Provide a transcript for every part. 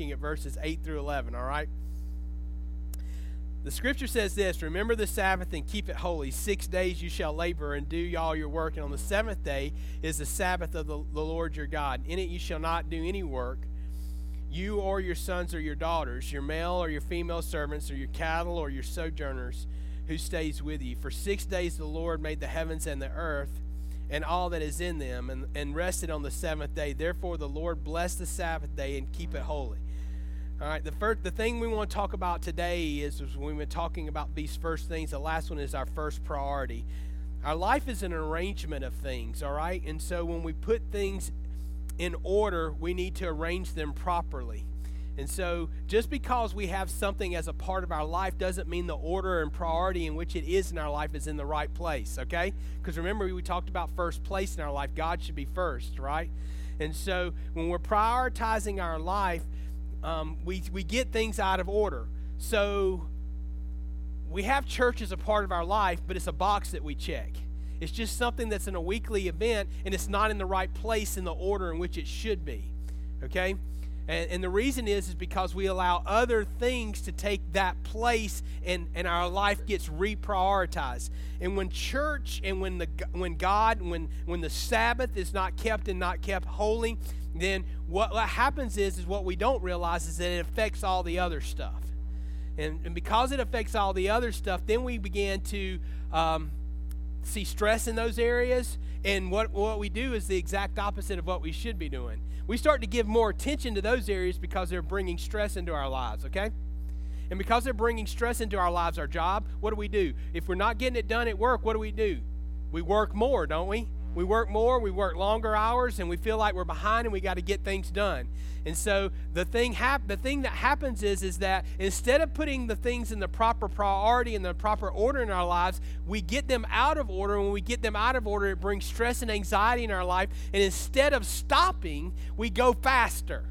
looking at verses 8 through 11, all right? The scripture says this Remember the Sabbath and keep it holy. Six days you shall labor and do all your work, and on the seventh day is the Sabbath of the, the Lord your God. In it you shall not do any work, you or your sons or your daughters, your male or your female servants, or your cattle or your sojourners who stays with you. For six days the Lord made the heavens and the earth and all that is in them, and, and rested on the seventh day. Therefore the Lord blessed the Sabbath day and keep it holy. All right, the first, the thing we want to talk about today is, is when we've been talking about these first things. The last one is our first priority. Our life is an arrangement of things, all right? And so when we put things in order, we need to arrange them properly. And so just because we have something as a part of our life doesn't mean the order and priority in which it is in our life is in the right place, okay? Because remember, we talked about first place in our life. God should be first, right? And so when we're prioritizing our life, um, we, we get things out of order. So we have church as a part of our life, but it's a box that we check. It's just something that's in a weekly event, and it's not in the right place in the order in which it should be. Okay? And, and the reason is is because we allow other things to take that place and, and our life gets reprioritized. And when church and when the when God when when the Sabbath is not kept and not kept holy, then what, what happens is is what we don't realize is that it affects all the other stuff. And, and because it affects all the other stuff, then we begin to um, see stress in those areas. And what, what we do is the exact opposite of what we should be doing. We start to give more attention to those areas because they're bringing stress into our lives, okay? And because they're bringing stress into our lives, our job, what do we do? If we're not getting it done at work, what do we do? We work more, don't we? We work more, we work longer hours, and we feel like we're behind and we got to get things done. And so the thing hap- the thing that happens is is that instead of putting the things in the proper priority and the proper order in our lives, we get them out of order. And when we get them out of order, it brings stress and anxiety in our life. And instead of stopping, we go faster.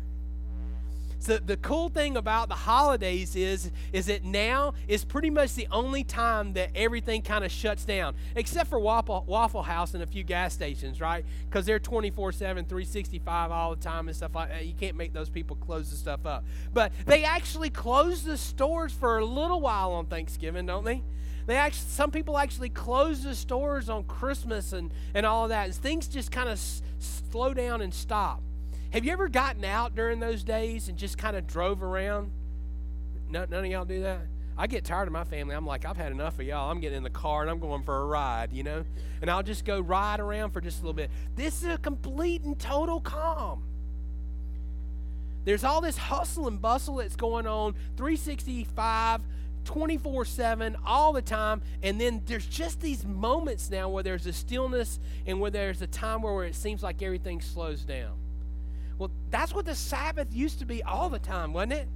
So the cool thing about the holidays is is that now is pretty much the only time that everything kind of shuts down, except for Waffle, Waffle House and a few gas stations, right? Because they're 24/7, 365 all the time and stuff like that. You can't make those people close the stuff up. But they actually close the stores for a little while on Thanksgiving, don't they? They actually, some people actually close the stores on Christmas and, and all of that. And things just kind of s- slow down and stop. Have you ever gotten out during those days and just kind of drove around? No, none of y'all do that? I get tired of my family. I'm like, I've had enough of y'all. I'm getting in the car and I'm going for a ride, you know? And I'll just go ride around for just a little bit. This is a complete and total calm. There's all this hustle and bustle that's going on 365, 24 7, all the time. And then there's just these moments now where there's a stillness and where there's a time where it seems like everything slows down. Well, that's what the Sabbath used to be all the time, wasn't it?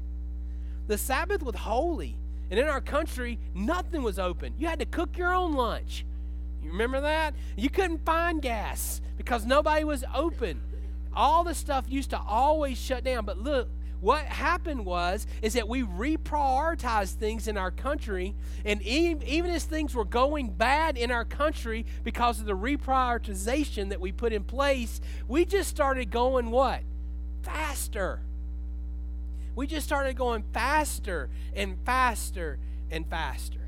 The Sabbath was holy. And in our country, nothing was open. You had to cook your own lunch. You remember that? You couldn't find gas because nobody was open. All the stuff used to always shut down. But look, what happened was is that we reprioritized things in our country and even, even as things were going bad in our country because of the reprioritization that we put in place we just started going what faster. We just started going faster and faster and faster.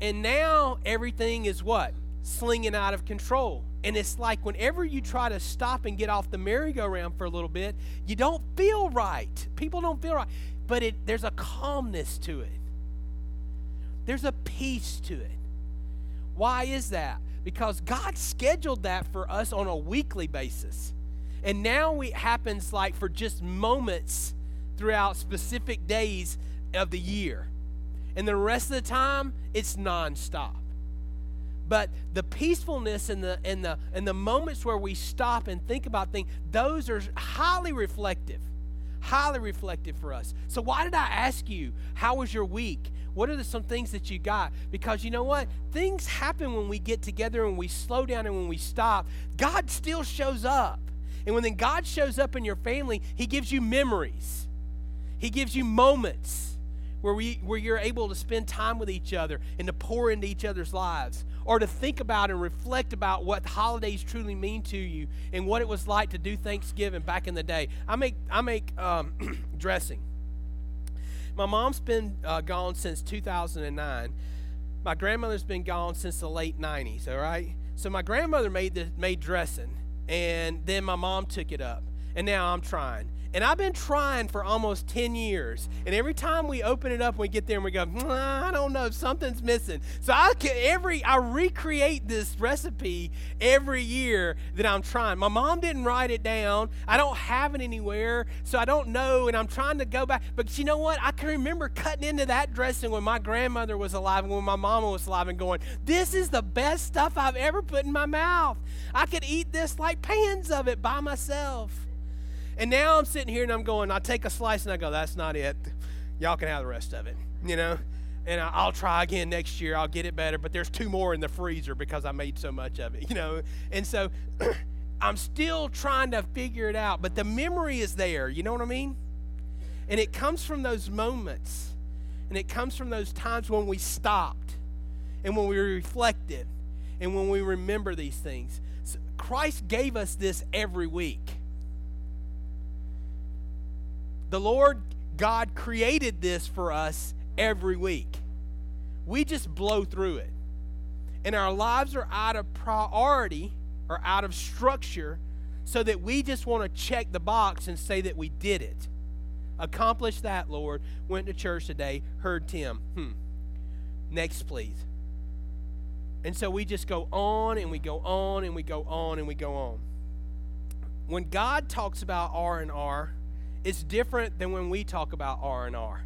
And now everything is what? Slinging out of control. And it's like whenever you try to stop and get off the merry-go-round for a little bit, you don't feel right. People don't feel right. But it, there's a calmness to it, there's a peace to it. Why is that? Because God scheduled that for us on a weekly basis. And now it happens like for just moments throughout specific days of the year. And the rest of the time, it's nonstop. But the peacefulness and the and the and the moments where we stop and think about things, those are highly reflective. Highly reflective for us. So why did I ask you, how was your week? What are the, some things that you got? Because you know what? Things happen when we get together and we slow down and when we stop. God still shows up. And when then God shows up in your family, He gives you memories. He gives you moments where, we, where you're able to spend time with each other and to pour into each other's lives. or to think about and reflect about what holidays truly mean to you and what it was like to do Thanksgiving back in the day. I make I make um, dressing. My mom's been uh, gone since 2009. My grandmother's been gone since the late 90s. All right, so my grandmother made the, made dressing, and then my mom took it up, and now I'm trying. And I've been trying for almost 10 years. And every time we open it up, we get there and we go, I don't know, something's missing. So I every I recreate this recipe every year that I'm trying. My mom didn't write it down. I don't have it anywhere, so I don't know. And I'm trying to go back. But you know what? I can remember cutting into that dressing when my grandmother was alive and when my mama was alive and going, This is the best stuff I've ever put in my mouth. I could eat this like pans of it by myself. And now I'm sitting here and I'm going, I take a slice and I go, that's not it. Y'all can have the rest of it, you know? And I'll try again next year. I'll get it better. But there's two more in the freezer because I made so much of it, you know? And so I'm still trying to figure it out. But the memory is there, you know what I mean? And it comes from those moments. And it comes from those times when we stopped and when we reflected and when we remember these things. Christ gave us this every week. The Lord God created this for us every week. We just blow through it. And our lives are out of priority or out of structure so that we just want to check the box and say that we did it. Accomplished that, Lord. Went to church today, heard Tim. Hmm. Next, please. And so we just go on and we go on and we go on and we go on. When God talks about R and R, it's different than when we talk about R&R.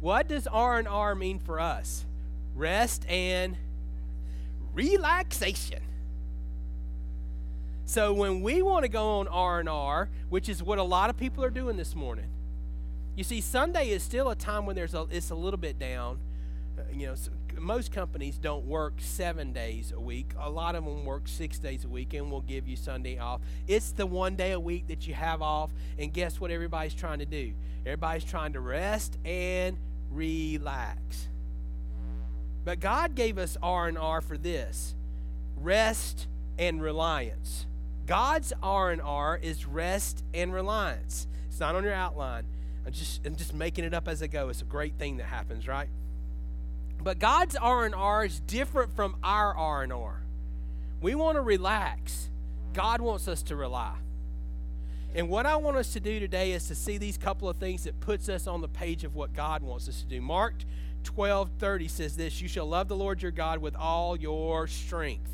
What does R&R mean for us? Rest and relaxation. So when we want to go on R&R, which is what a lot of people are doing this morning. You see Sunday is still a time when there's a it's a little bit down. Uh, you know, most companies don't work seven days a week. A lot of them work six days a week and will give you Sunday off. It's the one day a week that you have off. And guess what everybody's trying to do? Everybody's trying to rest and relax. But God gave us R&R for this. Rest and reliance. God's R&R is rest and reliance. It's not on your outline. I'm just, I'm just making it up as I go. It's a great thing that happens, right? But God's R&R is different from our R&R. We want to relax. God wants us to rely. And what I want us to do today is to see these couple of things that puts us on the page of what God wants us to do. Mark 12 30 says this You shall love the Lord your God with all your strength.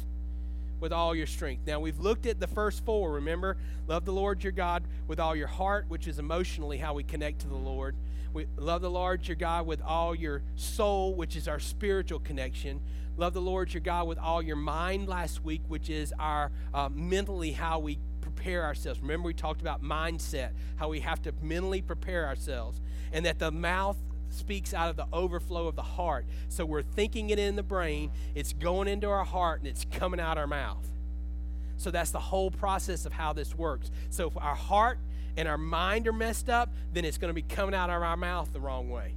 With all your strength. Now, we've looked at the first four, remember? Love the Lord your God with all your heart, which is emotionally how we connect to the Lord. We love the Lord your God with all your soul, which is our spiritual connection. Love the Lord your God with all your mind last week, which is our uh, mentally how we prepare ourselves. Remember, we talked about mindset, how we have to mentally prepare ourselves, and that the mouth speaks out of the overflow of the heart. So we're thinking it in the brain, it's going into our heart, and it's coming out our mouth. So that's the whole process of how this works. So our heart and our mind are messed up, then it's going to be coming out of our mouth the wrong way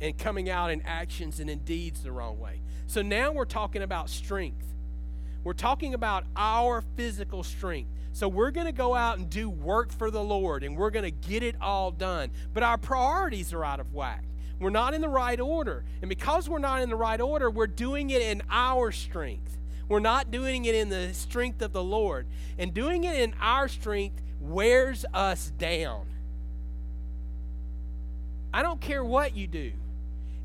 and coming out in actions and in deeds the wrong way. So now we're talking about strength. We're talking about our physical strength. So we're going to go out and do work for the Lord and we're going to get it all done. But our priorities are out of whack. We're not in the right order. And because we're not in the right order, we're doing it in our strength. We're not doing it in the strength of the Lord. And doing it in our strength wears us down. I don't care what you do.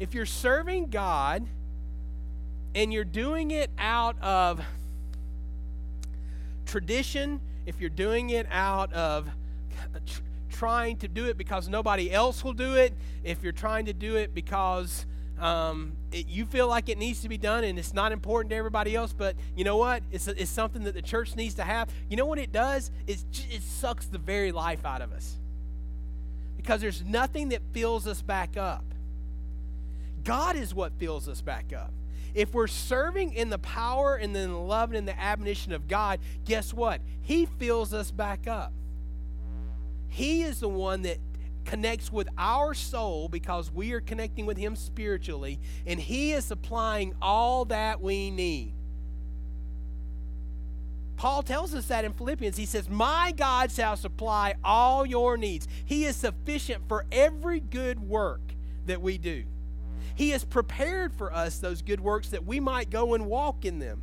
If you're serving God and you're doing it out of tradition, if you're doing it out of trying to do it because nobody else will do it, if you're trying to do it because um, it, you feel like it needs to be done and it's not important to everybody else, but you know what? It's, it's something that the church needs to have. You know what it does? It's, it sucks the very life out of us because there's nothing that fills us back up. God is what fills us back up. If we're serving in the power and the love and the admonition of God, guess what? He fills us back up. He is the one that connects with our soul because we are connecting with Him spiritually, and He is supplying all that we need. Paul tells us that in Philippians. He says, My God shall supply all your needs. He is sufficient for every good work that we do. He has prepared for us those good works that we might go and walk in them.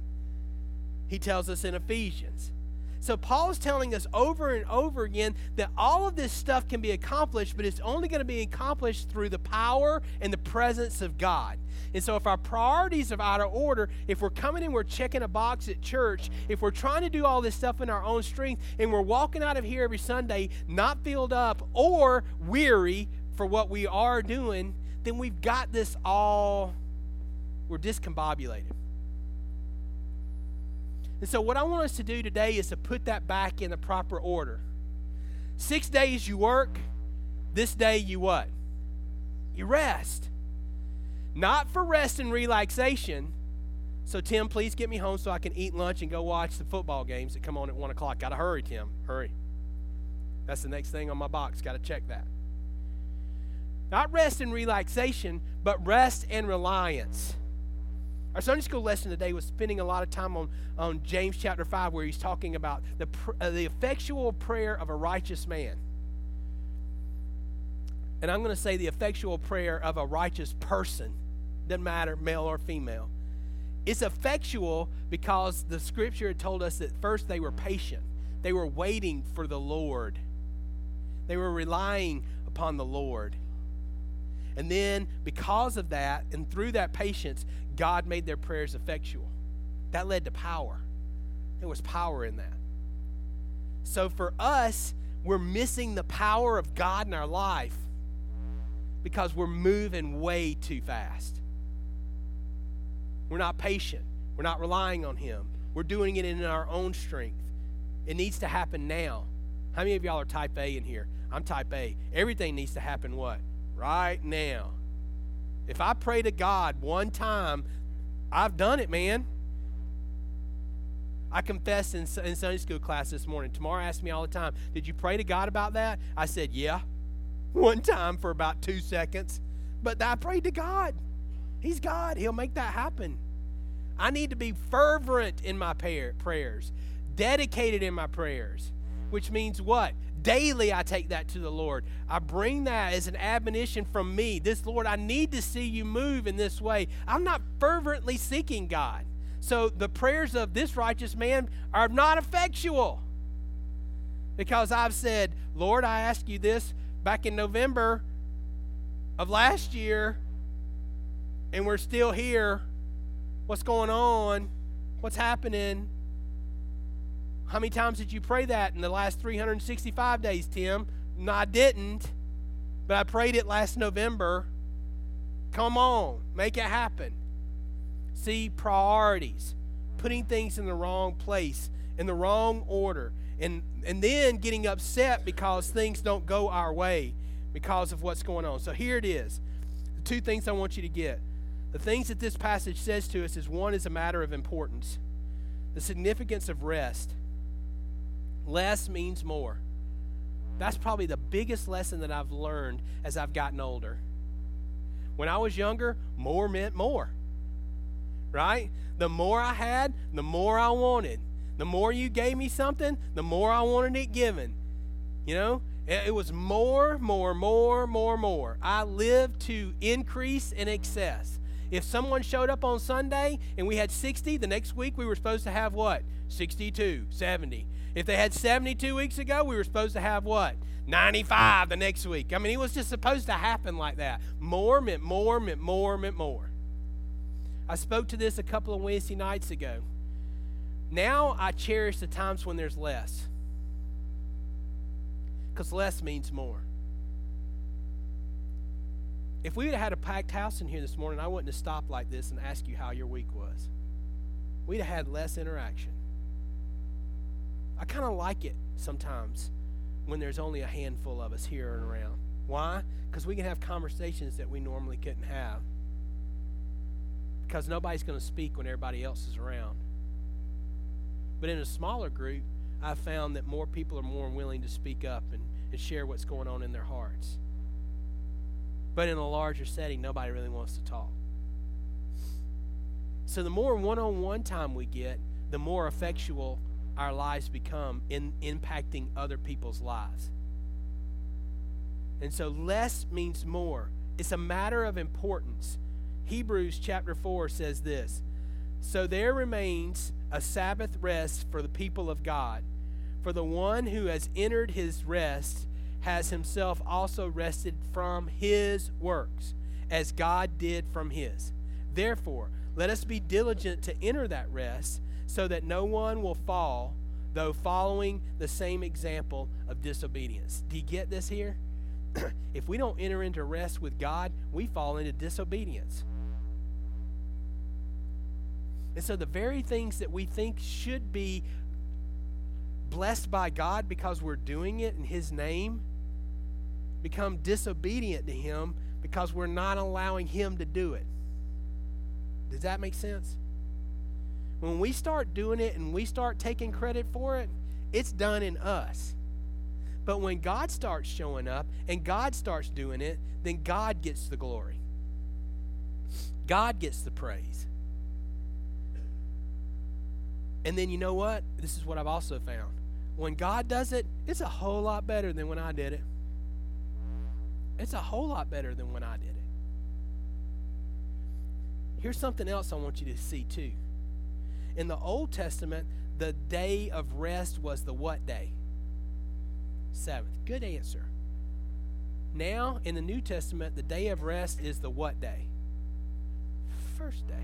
He tells us in Ephesians. So Paul is telling us over and over again that all of this stuff can be accomplished, but it's only going to be accomplished through the power and the presence of God. And so if our priorities are out of order, if we're coming in, we're checking a box at church, if we're trying to do all this stuff in our own strength, and we're walking out of here every Sunday not filled up or weary for what we are doing, then we've got this all, we're discombobulated. And so, what I want us to do today is to put that back in the proper order. Six days you work, this day you what? You rest. Not for rest and relaxation. So, Tim, please get me home so I can eat lunch and go watch the football games that come on at 1 o'clock. Got to hurry, Tim. Hurry. That's the next thing on my box. Got to check that. Not rest and relaxation, but rest and reliance. Our Sunday school lesson today was spending a lot of time on, on James chapter 5, where he's talking about the, uh, the effectual prayer of a righteous man. And I'm going to say the effectual prayer of a righteous person. Doesn't matter, male or female. It's effectual because the scripture had told us that first they were patient, they were waiting for the Lord, they were relying upon the Lord. And then, because of that, and through that patience, God made their prayers effectual. That led to power. There was power in that. So for us, we're missing the power of God in our life because we're moving way too fast. We're not patient. We're not relying on Him. We're doing it in our own strength. It needs to happen now. How many of y'all are type A in here? I'm type A. Everything needs to happen what? Right now. If I pray to God one time, I've done it, man. I confessed in, in Sunday school class this morning. Tamara asked me all the time, Did you pray to God about that? I said, Yeah. One time for about two seconds. But I prayed to God. He's God, He'll make that happen. I need to be fervent in my prayers, dedicated in my prayers, which means what? Daily, I take that to the Lord. I bring that as an admonition from me. This, Lord, I need to see you move in this way. I'm not fervently seeking God. So the prayers of this righteous man are not effectual. Because I've said, Lord, I ask you this back in November of last year, and we're still here. What's going on? What's happening? How many times did you pray that in the last 365 days, Tim? No, I didn't, but I prayed it last November. Come on, make it happen. See, priorities, putting things in the wrong place, in the wrong order, and, and then getting upset because things don't go our way because of what's going on. So here it is. The two things I want you to get. The things that this passage says to us is one is a matter of importance, the significance of rest Less means more. That's probably the biggest lesson that I've learned as I've gotten older. When I was younger, more meant more. Right? The more I had, the more I wanted. The more you gave me something, the more I wanted it given. You know? It was more, more, more, more, more. I lived to increase and excess. If someone showed up on Sunday and we had 60, the next week we were supposed to have what? 62, 70. If they had 72 weeks ago, we were supposed to have what? 95 the next week. I mean, it was just supposed to happen like that. More meant more, meant more, meant more. I spoke to this a couple of Wednesday nights ago. Now I cherish the times when there's less. Because less means more. If we had had a packed house in here this morning, I wouldn't have stopped like this and asked you how your week was. We'd have had less interaction. I kind of like it sometimes when there's only a handful of us here and around. Why? Because we can have conversations that we normally couldn't have. Because nobody's going to speak when everybody else is around. But in a smaller group, I've found that more people are more willing to speak up and, and share what's going on in their hearts. But in a larger setting, nobody really wants to talk. So the more one on one time we get, the more effectual our lives become in impacting other people's lives. And so less means more. It's a matter of importance. Hebrews chapter 4 says this So there remains a Sabbath rest for the people of God. For the one who has entered his rest has himself also rested from his works, as God did from his. Therefore, let us be diligent to enter that rest, so that no one will fall, though following the same example of disobedience. Do you get this here? if we don't enter into rest with God, we fall into disobedience. And so the very things that we think should be blessed by God because we're doing it in His name become disobedient to Him because we're not allowing Him to do it. Does that make sense? When we start doing it and we start taking credit for it, it's done in us. But when God starts showing up and God starts doing it, then God gets the glory. God gets the praise. And then you know what? This is what I've also found. When God does it, it's a whole lot better than when I did it. It's a whole lot better than when I did it. Here's something else I want you to see too. In the Old Testament, the day of rest was the what day? Sabbath. Good answer. Now, in the New Testament, the day of rest is the what day? First day.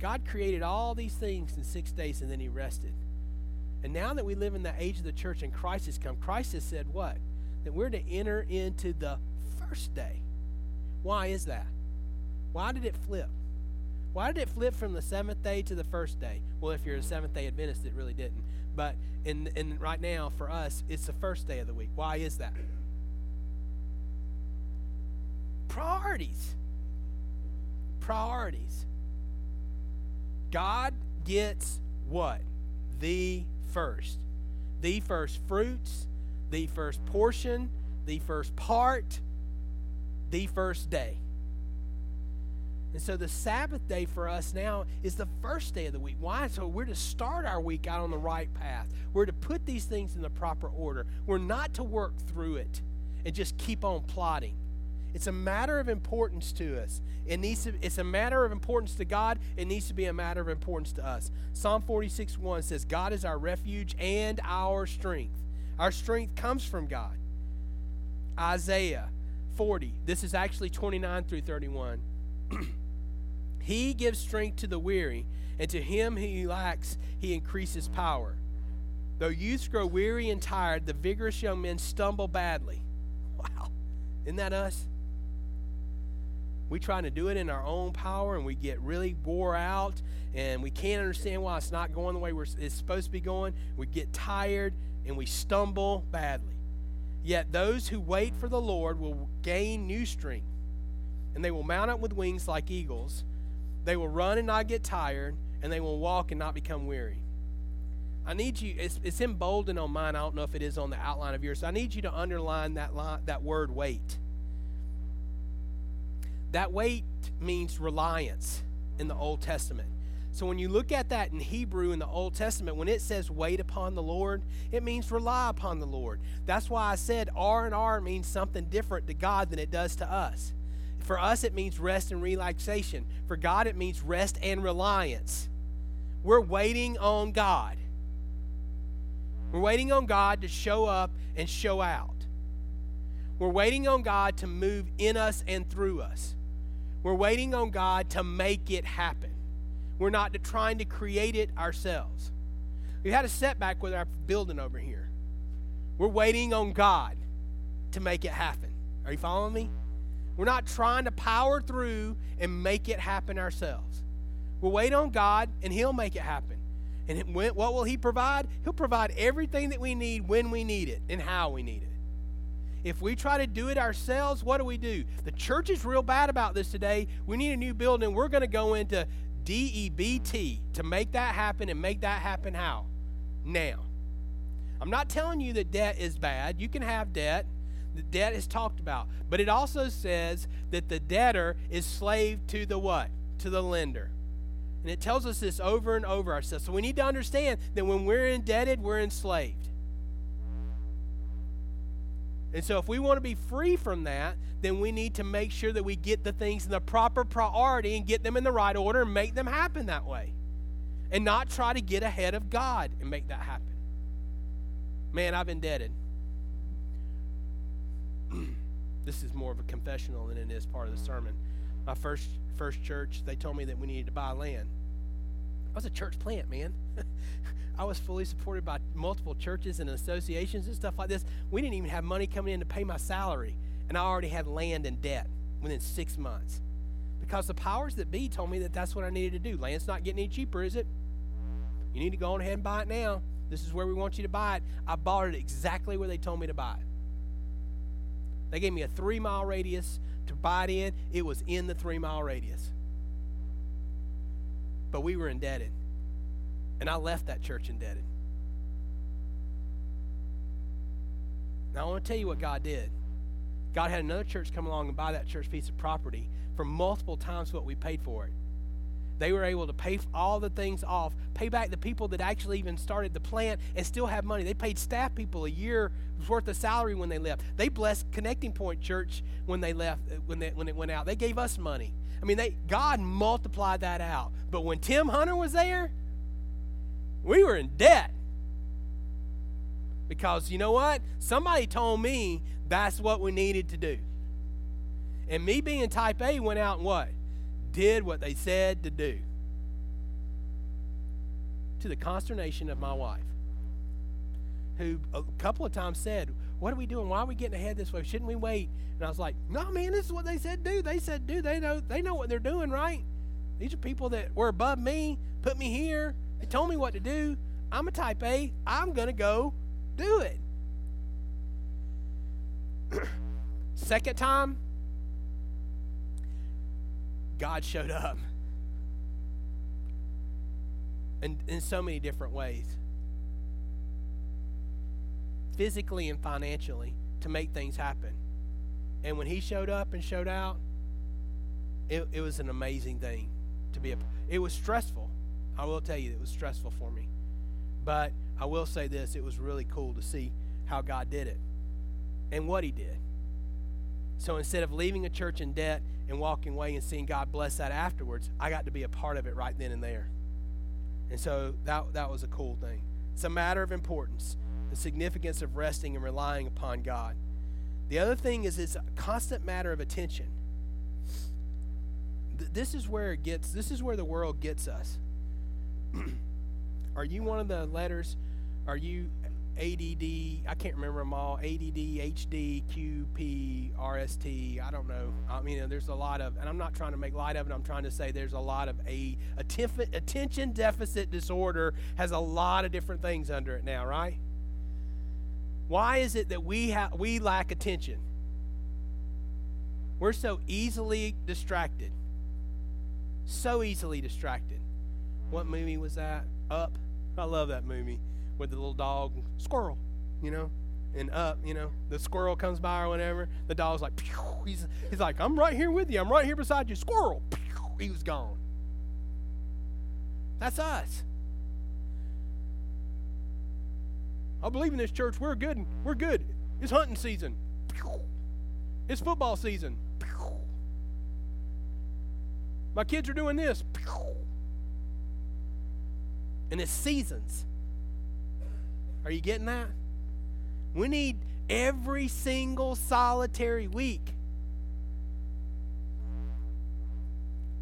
God created all these things in six days and then he rested. And now that we live in the age of the church and Christ has come, Christ has said what? That we're to enter into the first day. Why is that? Why did it flip? Why did it flip from the seventh day to the first day? Well, if you're a seventh day Adventist, it really didn't. But in, in right now, for us, it's the first day of the week. Why is that? Priorities. Priorities. God gets what? The first. The first fruits, the first portion, the first part, the first day. And so the Sabbath day for us now is the first day of the week. Why? So we're to start our week out on the right path. We're to put these things in the proper order. We're not to work through it and just keep on plotting. It's a matter of importance to us. It needs to, it's a matter of importance to God. It needs to be a matter of importance to us. Psalm 46 1 says, God is our refuge and our strength. Our strength comes from God. Isaiah 40, this is actually 29 through 31. he gives strength to the weary, and to him who lacks, he increases power. Though youths grow weary and tired, the vigorous young men stumble badly. Wow. Isn't that us? We trying to do it in our own power and we get really wore out and we can't understand why it's not going the way we're, it's supposed to be going. We get tired and we stumble badly. Yet those who wait for the Lord will gain new strength and they will mount up with wings like eagles. They will run and not get tired and they will walk and not become weary. I need you, it's, it's emboldened on mine. I don't know if it is on the outline of yours. I need you to underline that, line, that word wait. That wait means reliance in the Old Testament. So when you look at that in Hebrew in the Old Testament, when it says wait upon the Lord, it means rely upon the Lord. That's why I said R and R means something different to God than it does to us. For us, it means rest and relaxation. For God, it means rest and reliance. We're waiting on God. We're waiting on God to show up and show out. We're waiting on God to move in us and through us. We're waiting on God to make it happen. We're not trying to create it ourselves. We had a setback with our building over here. We're waiting on God to make it happen. Are you following me? We're not trying to power through and make it happen ourselves. We're waiting on God, and He'll make it happen. And what will He provide? He'll provide everything that we need when we need it and how we need it. If we try to do it ourselves, what do we do? The church is real bad about this today. We need a new building. We're going to go into DEBT to make that happen and make that happen how? Now. I'm not telling you that debt is bad. You can have debt. The debt is talked about. But it also says that the debtor is slave to the what? To the lender. And it tells us this over and over ourselves. So we need to understand that when we're indebted, we're enslaved. And so if we want to be free from that, then we need to make sure that we get the things in the proper priority and get them in the right order and make them happen that way. And not try to get ahead of God and make that happen. Man, I've indebted. this is more of a confessional than it is part of the sermon. My first first church, they told me that we needed to buy land. I was a church plant, man. I was fully supported by multiple churches and associations and stuff like this. We didn't even have money coming in to pay my salary, and I already had land and debt within six months. Because the powers that be told me that that's what I needed to do. Land's not getting any cheaper, is it? You need to go on ahead and buy it now. This is where we want you to buy it. I bought it exactly where they told me to buy it. They gave me a three mile radius to buy it in. It was in the three mile radius. But we were indebted. And I left that church indebted. Now, I want to tell you what God did. God had another church come along and buy that church piece of property for multiple times what we paid for it. They were able to pay all the things off, pay back the people that actually even started the plant, and still have money. They paid staff people a year's worth of salary when they left. They blessed Connecting Point Church when they left, uh, when, they, when it went out. They gave us money. I mean, they God multiplied that out. But when Tim Hunter was there, we were in debt. Because you know what? Somebody told me that's what we needed to do. And me being type A went out and what? Did what they said to do. To the consternation of my wife, who a couple of times said, What are we doing? Why are we getting ahead this way? Shouldn't we wait? And I was like, No, man, this is what they said do. They said do. They know they know what they're doing, right? These are people that were above me, put me here, they told me what to do. I'm a type A. I'm going to go do it. Second time, God showed up. In, in so many different ways physically and financially to make things happen. And when he showed up and showed out, it, it was an amazing thing to be a. It was stressful. I will tell you, it was stressful for me. But I will say this it was really cool to see how God did it and what He did. So instead of leaving a church in debt and walking away and seeing God bless that afterwards, I got to be a part of it right then and there. And so that, that was a cool thing. It's a matter of importance, the significance of resting and relying upon God. The other thing is it's a constant matter of attention. This is where it gets, this is where the world gets us. are you one of the letters? Are you ADD? I can't remember them all. ADD, HD, QP, RST. I don't know. I mean, there's a lot of, and I'm not trying to make light of it. I'm trying to say there's a lot of a attention deficit disorder has a lot of different things under it now, right? Why is it that we have we lack attention? We're so easily distracted. So easily distracted. What movie was that? Up. I love that movie with the little dog, squirrel, you know, and up, you know, the squirrel comes by or whatever. The dog's like, Pew! he's he's like, I'm right here with you. I'm right here beside you, squirrel. Pew! He was gone. That's us. I believe in this church. We're good. We're good. It's hunting season. It's football season. My kids are doing this and it's seasons. Are you getting that? We need every single solitary week.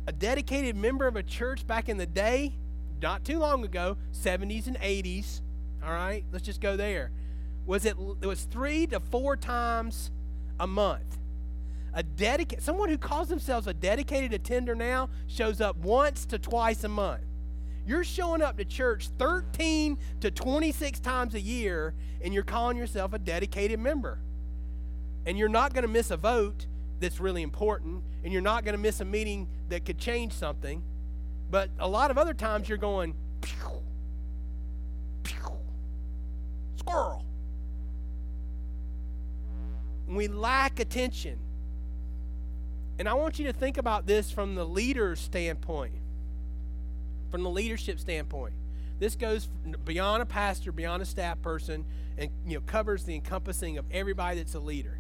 A dedicated member of a church back in the day, not too long ago, 70s and 80s, all right, let's just go there. Was it, it was three to four times a month. A dedicated someone who calls themselves a dedicated attender now shows up once to twice a month. You're showing up to church 13 to 26 times a year, and you're calling yourself a dedicated member. And you're not going to miss a vote that's really important, and you're not going to miss a meeting that could change something. But a lot of other times you're going, pew, pew, squirrel. we lack attention. And I want you to think about this from the leader's standpoint. From the leadership standpoint. This goes beyond a pastor, beyond a staff person, and you know covers the encompassing of everybody that's a leader.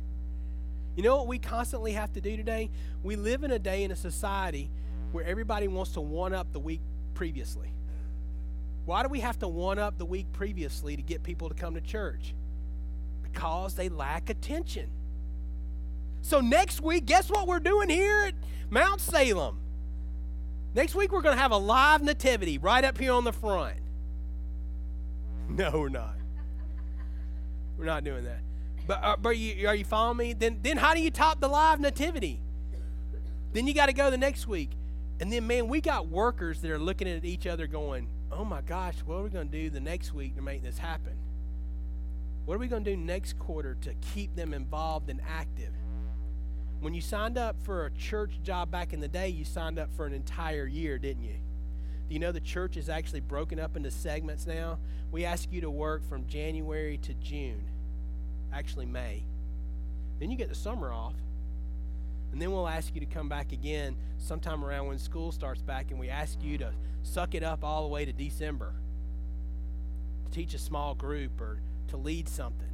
You know what we constantly have to do today? We live in a day in a society where everybody wants to one up the week previously. Why do we have to one up the week previously to get people to come to church? Because they lack attention. So next week, guess what we're doing here at Mount Salem? Next week, we're going to have a live nativity right up here on the front. No, we're not. We're not doing that. But, uh, but you, are you following me? Then, then how do you top the live nativity? Then you got to go the next week. And then, man, we got workers that are looking at each other going, oh my gosh, what are we going to do the next week to make this happen? What are we going to do next quarter to keep them involved and active? When you signed up for a church job back in the day, you signed up for an entire year, didn't you? Do you know the church is actually broken up into segments now? We ask you to work from January to June, actually May. Then you get the summer off. And then we'll ask you to come back again sometime around when school starts back, and we ask you to suck it up all the way to December to teach a small group or to lead something.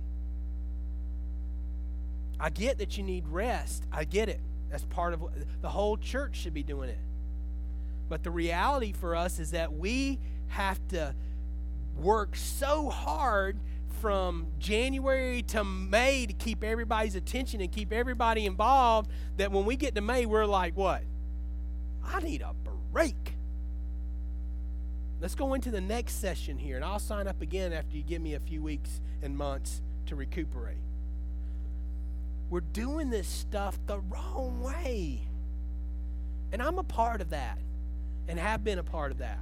I get that you need rest. I get it. That's part of what the whole church should be doing it. But the reality for us is that we have to work so hard from January to May to keep everybody's attention and keep everybody involved that when we get to May, we're like, what? I need a break. Let's go into the next session here, and I'll sign up again after you give me a few weeks and months to recuperate. We're doing this stuff the wrong way. And I'm a part of that and have been a part of that.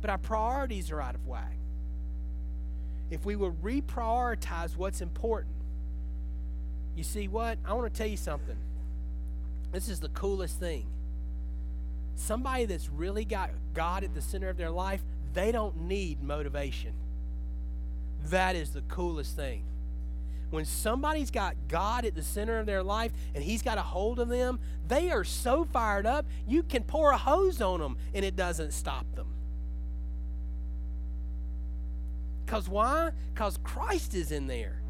But our priorities are out of whack. If we will reprioritize what's important, you see what? I want to tell you something. This is the coolest thing. Somebody that's really got God at the center of their life, they don't need motivation. That is the coolest thing. When somebody's got God at the center of their life and He's got a hold of them, they are so fired up, you can pour a hose on them and it doesn't stop them. Because why? Because Christ is in there.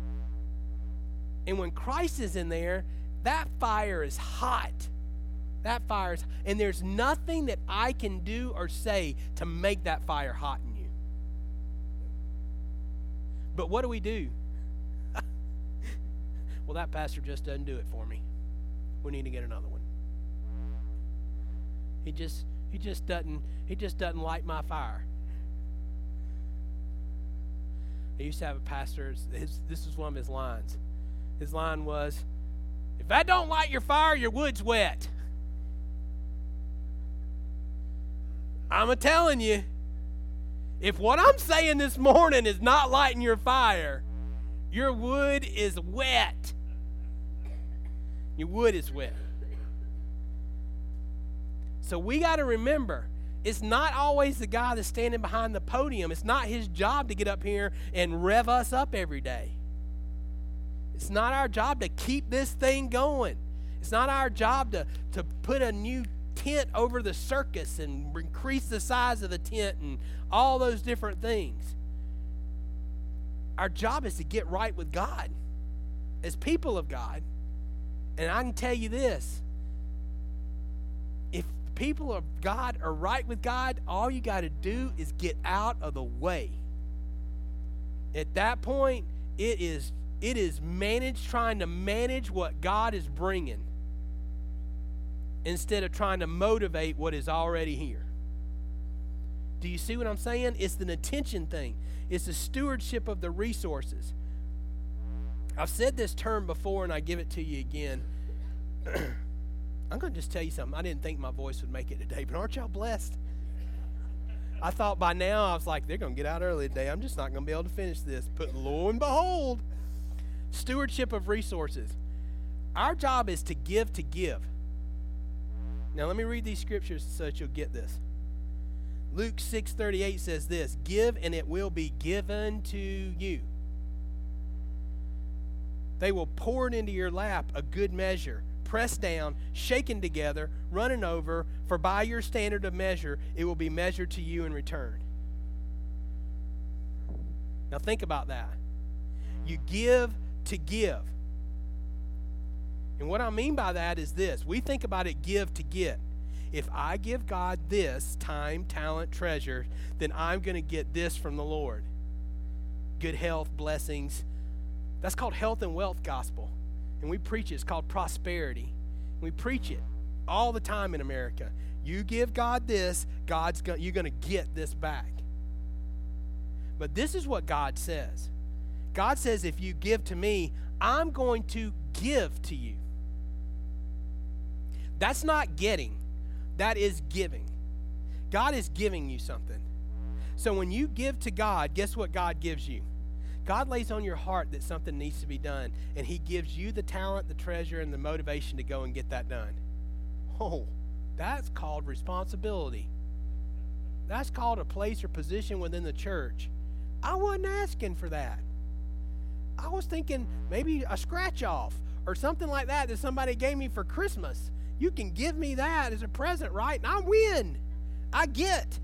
And when Christ is in there, that fire is hot. That fire is, and there's nothing that I can do or say to make that fire hot in you. But what do we do? Well, that pastor just doesn't do it for me. We need to get another one. He just he just doesn't he just doesn't light my fire. I used to have a pastor. His, this was one of his lines. His line was, "If that don't light your fire, your wood's wet." I'm a telling you, if what I'm saying this morning is not lighting your fire, your wood is wet. Your wood is wet. So we got to remember it's not always the guy that's standing behind the podium. It's not his job to get up here and rev us up every day. It's not our job to keep this thing going. It's not our job to, to put a new tent over the circus and increase the size of the tent and all those different things. Our job is to get right with God as people of God. And I can tell you this if people of God are right with God, all you got to do is get out of the way. At that point, it is it is managed trying to manage what God is bringing instead of trying to motivate what is already here. Do you see what I'm saying? It's an attention thing. It's the stewardship of the resources. I've said this term before and I give it to you again. I'm going to just tell you something. I didn't think my voice would make it today, but aren't y'all blessed? I thought by now, I was like, they're going to get out early today. I'm just not going to be able to finish this. But lo and behold, stewardship of resources. Our job is to give to give. Now, let me read these scriptures so that you'll get this. Luke 6:38 says this, "Give and it will be given to you." They will pour it into your lap, a good measure, pressed down, shaken together, running over, for by your standard of measure it will be measured to you in return. Now think about that. You give to give. And what I mean by that is this we think about it give to get. If I give God this time, talent, treasure, then I'm going to get this from the Lord good health, blessings. That's called health and wealth gospel. And we preach it. It's called prosperity. We preach it all the time in America. You give God this, God's going you're going to get this back. But this is what God says. God says if you give to me, I'm going to give to you. That's not getting, that is giving. God is giving you something. So when you give to God, guess what God gives you? God lays on your heart that something needs to be done, and He gives you the talent, the treasure, and the motivation to go and get that done. Oh, that's called responsibility. That's called a place or position within the church. I wasn't asking for that. I was thinking maybe a scratch off or something like that that somebody gave me for Christmas. You can give me that as a present, right? And I win. I get.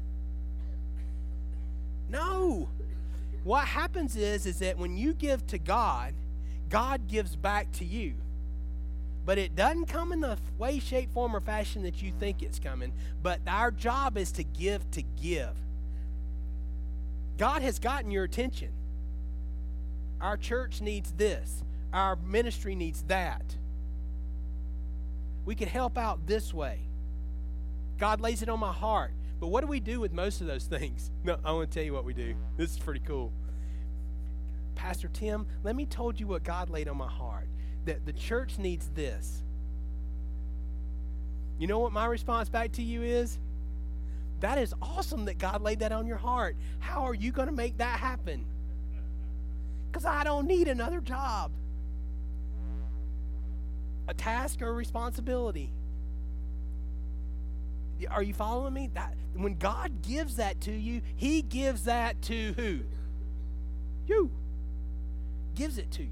No. What happens is is that when you give to God, God gives back to you. But it doesn't come in the way, shape, form, or fashion that you think it's coming. But our job is to give to give. God has gotten your attention. Our church needs this. Our ministry needs that. We can help out this way. God lays it on my heart. But what do we do with most of those things? No, I want to tell you what we do. This is pretty cool. Pastor Tim, let me told you what God laid on my heart. That the church needs this. You know what my response back to you is? That is awesome that God laid that on your heart. How are you going to make that happen? Because I don't need another job, a task, or a responsibility. Are you following me? That when God gives that to you, He gives that to who? You. Gives it to you.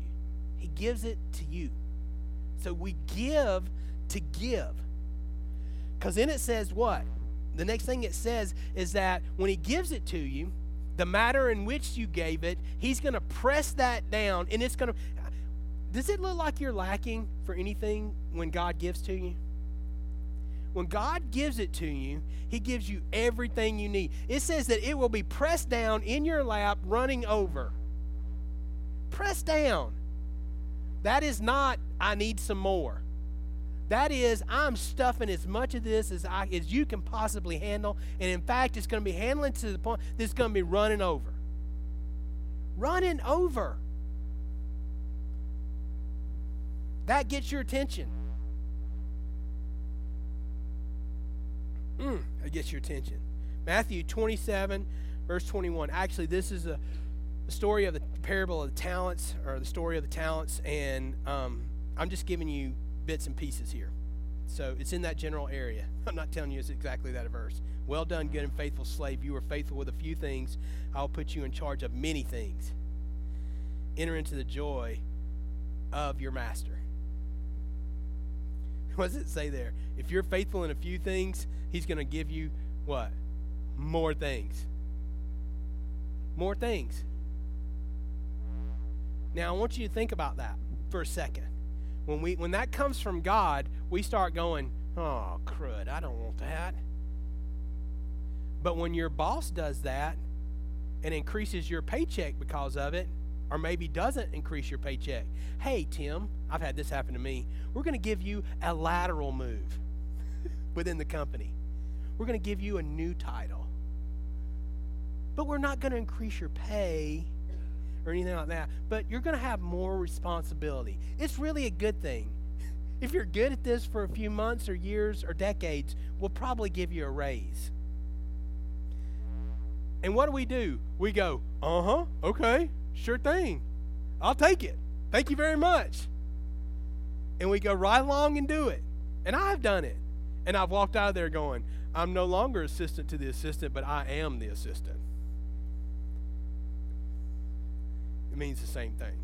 He gives it to you. So we give to give. Because then it says what? The next thing it says is that when he gives it to you, the matter in which you gave it, he's going to press that down and it's going to. Does it look like you're lacking for anything when God gives to you? When God gives it to you, He gives you everything you need. It says that it will be pressed down in your lap, running over. Pressed down. That is not, I need some more. That is, I'm stuffing as much of this as I as you can possibly handle, and in fact, it's going to be handling to the point that it's going to be running over. Running over. That gets your attention. Mm, that gets your attention. Matthew 27, verse 21. Actually, this is a, the story of the parable of the talents, or the story of the talents, and um, I'm just giving you bits and pieces here. So it's in that general area. I'm not telling you it's exactly that verse. Well done, good and faithful slave. You were faithful with a few things. I'll put you in charge of many things. Enter into the joy of your master. What does it say there? If you're faithful in a few things, he's going to give you what? More things. More things. Now, I want you to think about that for a second when we when that comes from God, we start going, "Oh, crud, I don't want that." But when your boss does that and increases your paycheck because of it, or maybe doesn't increase your paycheck, hey, Tim, I've had this happen to me. We're going to give you a lateral move within the company. We're going to give you a new title. But we're not going to increase your pay or anything like that, but you're going to have more responsibility. It's really a good thing. If you're good at this for a few months or years or decades, we'll probably give you a raise. And what do we do? We go, uh huh, okay, sure thing. I'll take it. Thank you very much. And we go right along and do it. And I've done it. And I've walked out of there going, I'm no longer assistant to the assistant, but I am the assistant. It means the same thing.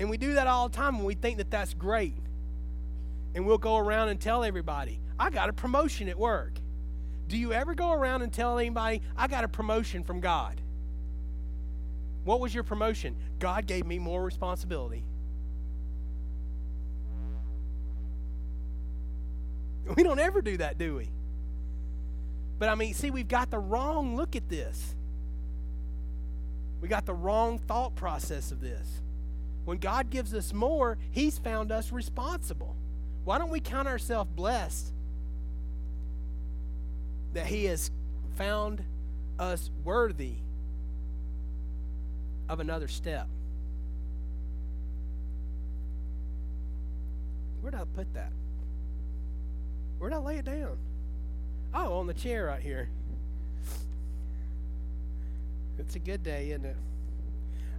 And we do that all the time when we think that that's great. And we'll go around and tell everybody, I got a promotion at work. Do you ever go around and tell anybody, I got a promotion from God? What was your promotion? God gave me more responsibility. We don't ever do that, do we? But I mean, see, we've got the wrong look at this. We got the wrong thought process of this. When God gives us more, He's found us responsible. Why don't we count ourselves blessed that He has found us worthy of another step? Where did I put that? Where did I lay it down? Oh, on the chair right here. It's a good day, isn't it?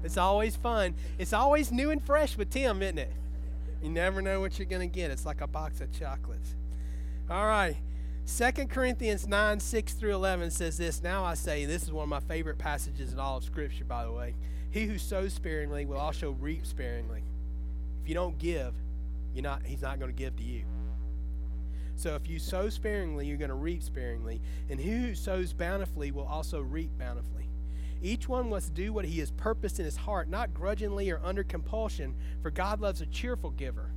It's always fun. It's always new and fresh with Tim, isn't it? You never know what you're going to get. It's like a box of chocolates. All right. Second Corinthians 9, 6 through 11 says this. Now I say, this is one of my favorite passages in all of Scripture, by the way. He who sows sparingly will also reap sparingly. If you don't give, you're not, he's not going to give to you. So if you sow sparingly, you're going to reap sparingly. And he who sows bountifully will also reap bountifully. Each one must do what he has purposed in his heart, not grudgingly or under compulsion, for God loves a cheerful giver.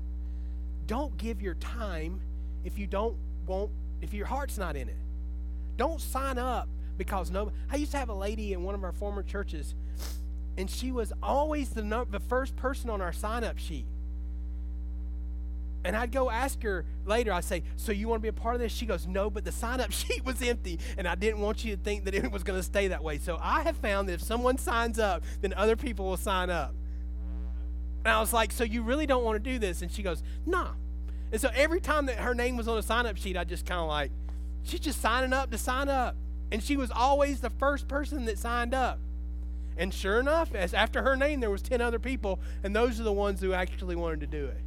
Don't give your time if you don't want if your heart's not in it. Don't sign up because no I used to have a lady in one of our former churches and she was always the no, the first person on our sign up sheet. And I'd go ask her later, I'd say, So you want to be a part of this? She goes, No, but the sign up sheet was empty, and I didn't want you to think that it was going to stay that way. So I have found that if someone signs up, then other people will sign up. And I was like, So you really don't want to do this? And she goes, Nah. And so every time that her name was on a sign up sheet, I just kind of like, She's just signing up to sign up. And she was always the first person that signed up. And sure enough, as after her name, there was 10 other people, and those are the ones who actually wanted to do it.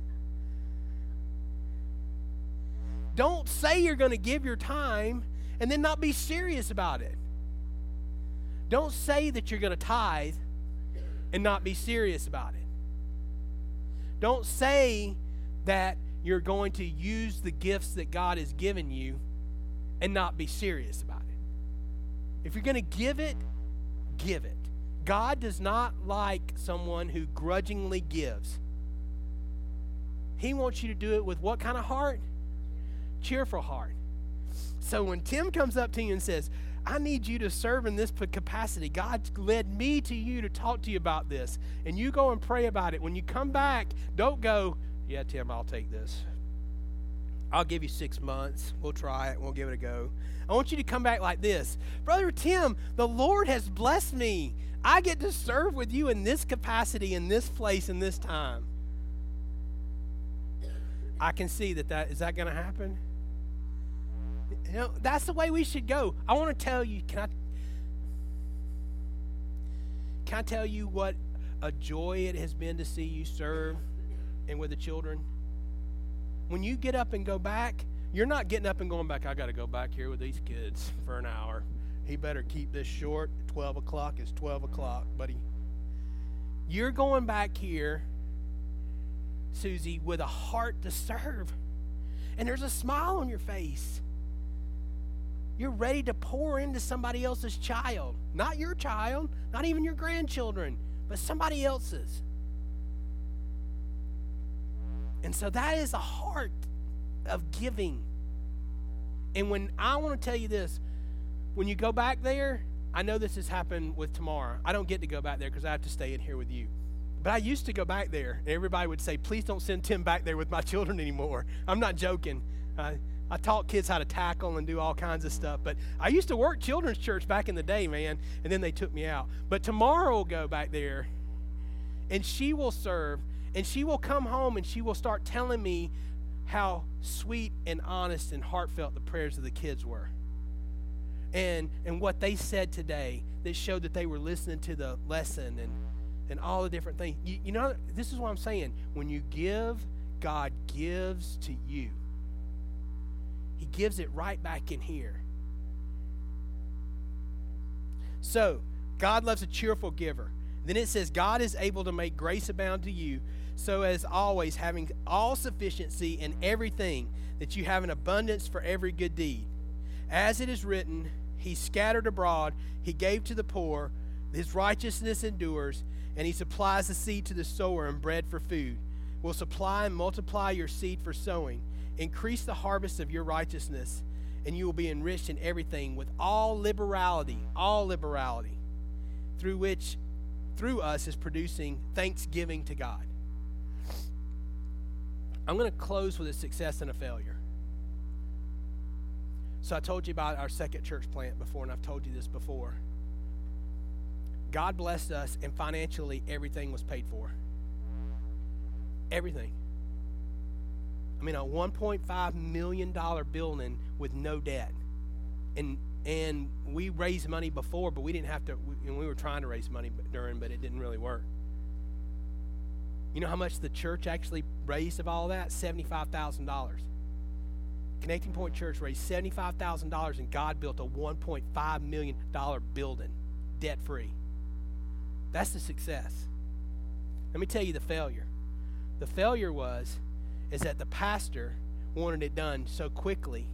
Don't say you're going to give your time and then not be serious about it. Don't say that you're going to tithe and not be serious about it. Don't say that you're going to use the gifts that God has given you and not be serious about it. If you're going to give it, give it. God does not like someone who grudgingly gives. He wants you to do it with what kind of heart? cheerful heart. So when Tim comes up to you and says, I need you to serve in this capacity. God led me to you to talk to you about this. And you go and pray about it. When you come back, don't go, Yeah, Tim, I'll take this. I'll give you six months. We'll try it. We'll give it a go. I want you to come back like this Brother Tim, the Lord has blessed me. I get to serve with you in this capacity, in this place, in this time. I can see that that is that going to happen? You know, that's the way we should go. I want to tell you, can I can I tell you what a joy it has been to see you serve and with the children? When you get up and go back, you're not getting up and going back, I got to go back here with these kids for an hour. He better keep this short. 12 o'clock is 12 o'clock, buddy. You're going back here, Susie, with a heart to serve. And there's a smile on your face. You're ready to pour into somebody else's child. Not your child, not even your grandchildren, but somebody else's. And so that is a heart of giving. And when I want to tell you this, when you go back there, I know this has happened with Tamara. I don't get to go back there because I have to stay in here with you. But I used to go back there, and everybody would say, Please don't send Tim back there with my children anymore. I'm not joking. Uh, I taught kids how to tackle and do all kinds of stuff. But I used to work children's church back in the day, man, and then they took me out. But Tamara will go back there, and she will serve, and she will come home and she will start telling me how sweet and honest and heartfelt the prayers of the kids were. And and what they said today that showed that they were listening to the lesson and and all the different things. You, you know, this is what I'm saying. When you give, God gives to you. He gives it right back in here. So, God loves a cheerful giver. Then it says, God is able to make grace abound to you, so as always, having all sufficiency in everything, that you have an abundance for every good deed. As it is written, He scattered abroad, He gave to the poor, His righteousness endures, and He supplies the seed to the sower and bread for food. Will supply and multiply your seed for sowing, increase the harvest of your righteousness, and you will be enriched in everything with all liberality, all liberality, through which through us is producing thanksgiving to God. I'm going to close with a success and a failure. So I told you about our second church plant before, and I've told you this before. God blessed us, and financially, everything was paid for. Everything. I mean, a $1.5 million building with no debt. And and we raised money before, but we didn't have to. And we were trying to raise money during, but it didn't really work. You know how much the church actually raised of all that? Seventy-five thousand dollars. Connecting Point Church raised seventy-five thousand dollars, and God built a one point five million dollar building, debt-free. That's the success. Let me tell you the failure. The failure was, is that the pastor wanted it done so quickly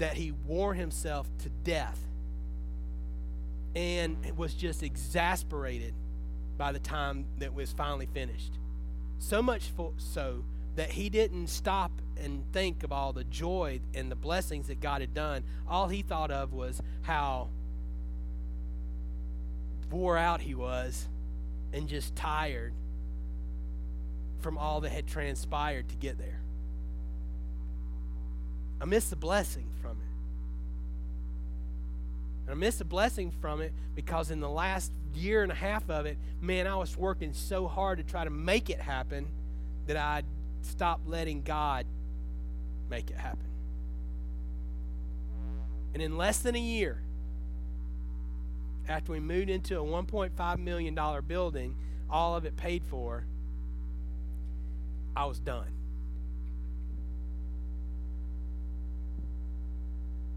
that he wore himself to death and was just exasperated by the time that was finally finished. So much so that he didn't stop and think of all the joy and the blessings that God had done. All he thought of was how wore out he was and just tired from all that had transpired to get there. I missed the blessing. And I missed a blessing from it because in the last year and a half of it, man, I was working so hard to try to make it happen that I stopped letting God make it happen. And in less than a year, after we moved into a $1.5 million building, all of it paid for, I was done.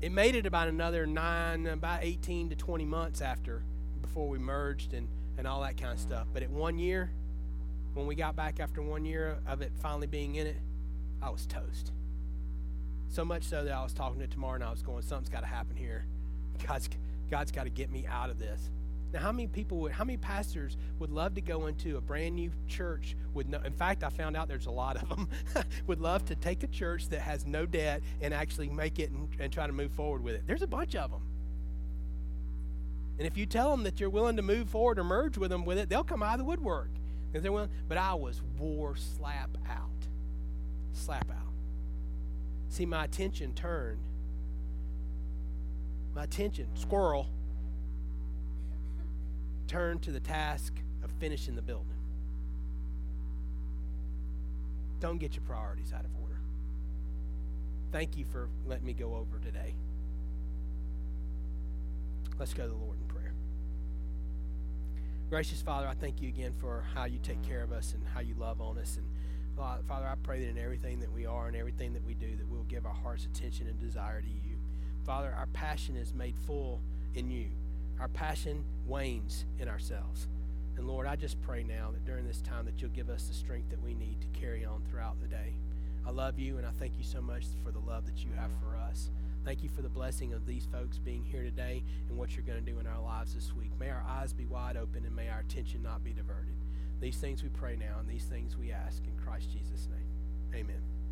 It made it about another nine, about 18 to 20 months after, before we merged and, and all that kind of stuff. But at one year, when we got back after one year of it finally being in it, I was toast. So much so that I was talking to Tamara and I was going, something's got to happen here. God's, God's got to get me out of this. Now, how many people would, how many pastors would love to go into a brand new church with no, in fact, I found out there's a lot of them, would love to take a church that has no debt and actually make it and, and try to move forward with it. There's a bunch of them. And if you tell them that you're willing to move forward or merge with them with it, they'll come out of the woodwork. They're willing, but I was wore slap out. Slap out. See, my attention turned. My attention, squirrel, turn to the task of finishing the building. Don't get your priorities out of order. Thank you for letting me go over today. Let's go to the Lord in prayer. Gracious Father, I thank you again for how you take care of us and how you love on us. And uh, Father, I pray that in everything that we are and everything that we do, that we'll give our heart's attention and desire to you. Father, our passion is made full in you our passion wanes in ourselves. And Lord, I just pray now that during this time that you'll give us the strength that we need to carry on throughout the day. I love you and I thank you so much for the love that you have for us. Thank you for the blessing of these folks being here today and what you're going to do in our lives this week. May our eyes be wide open and may our attention not be diverted. These things we pray now and these things we ask in Christ Jesus' name. Amen.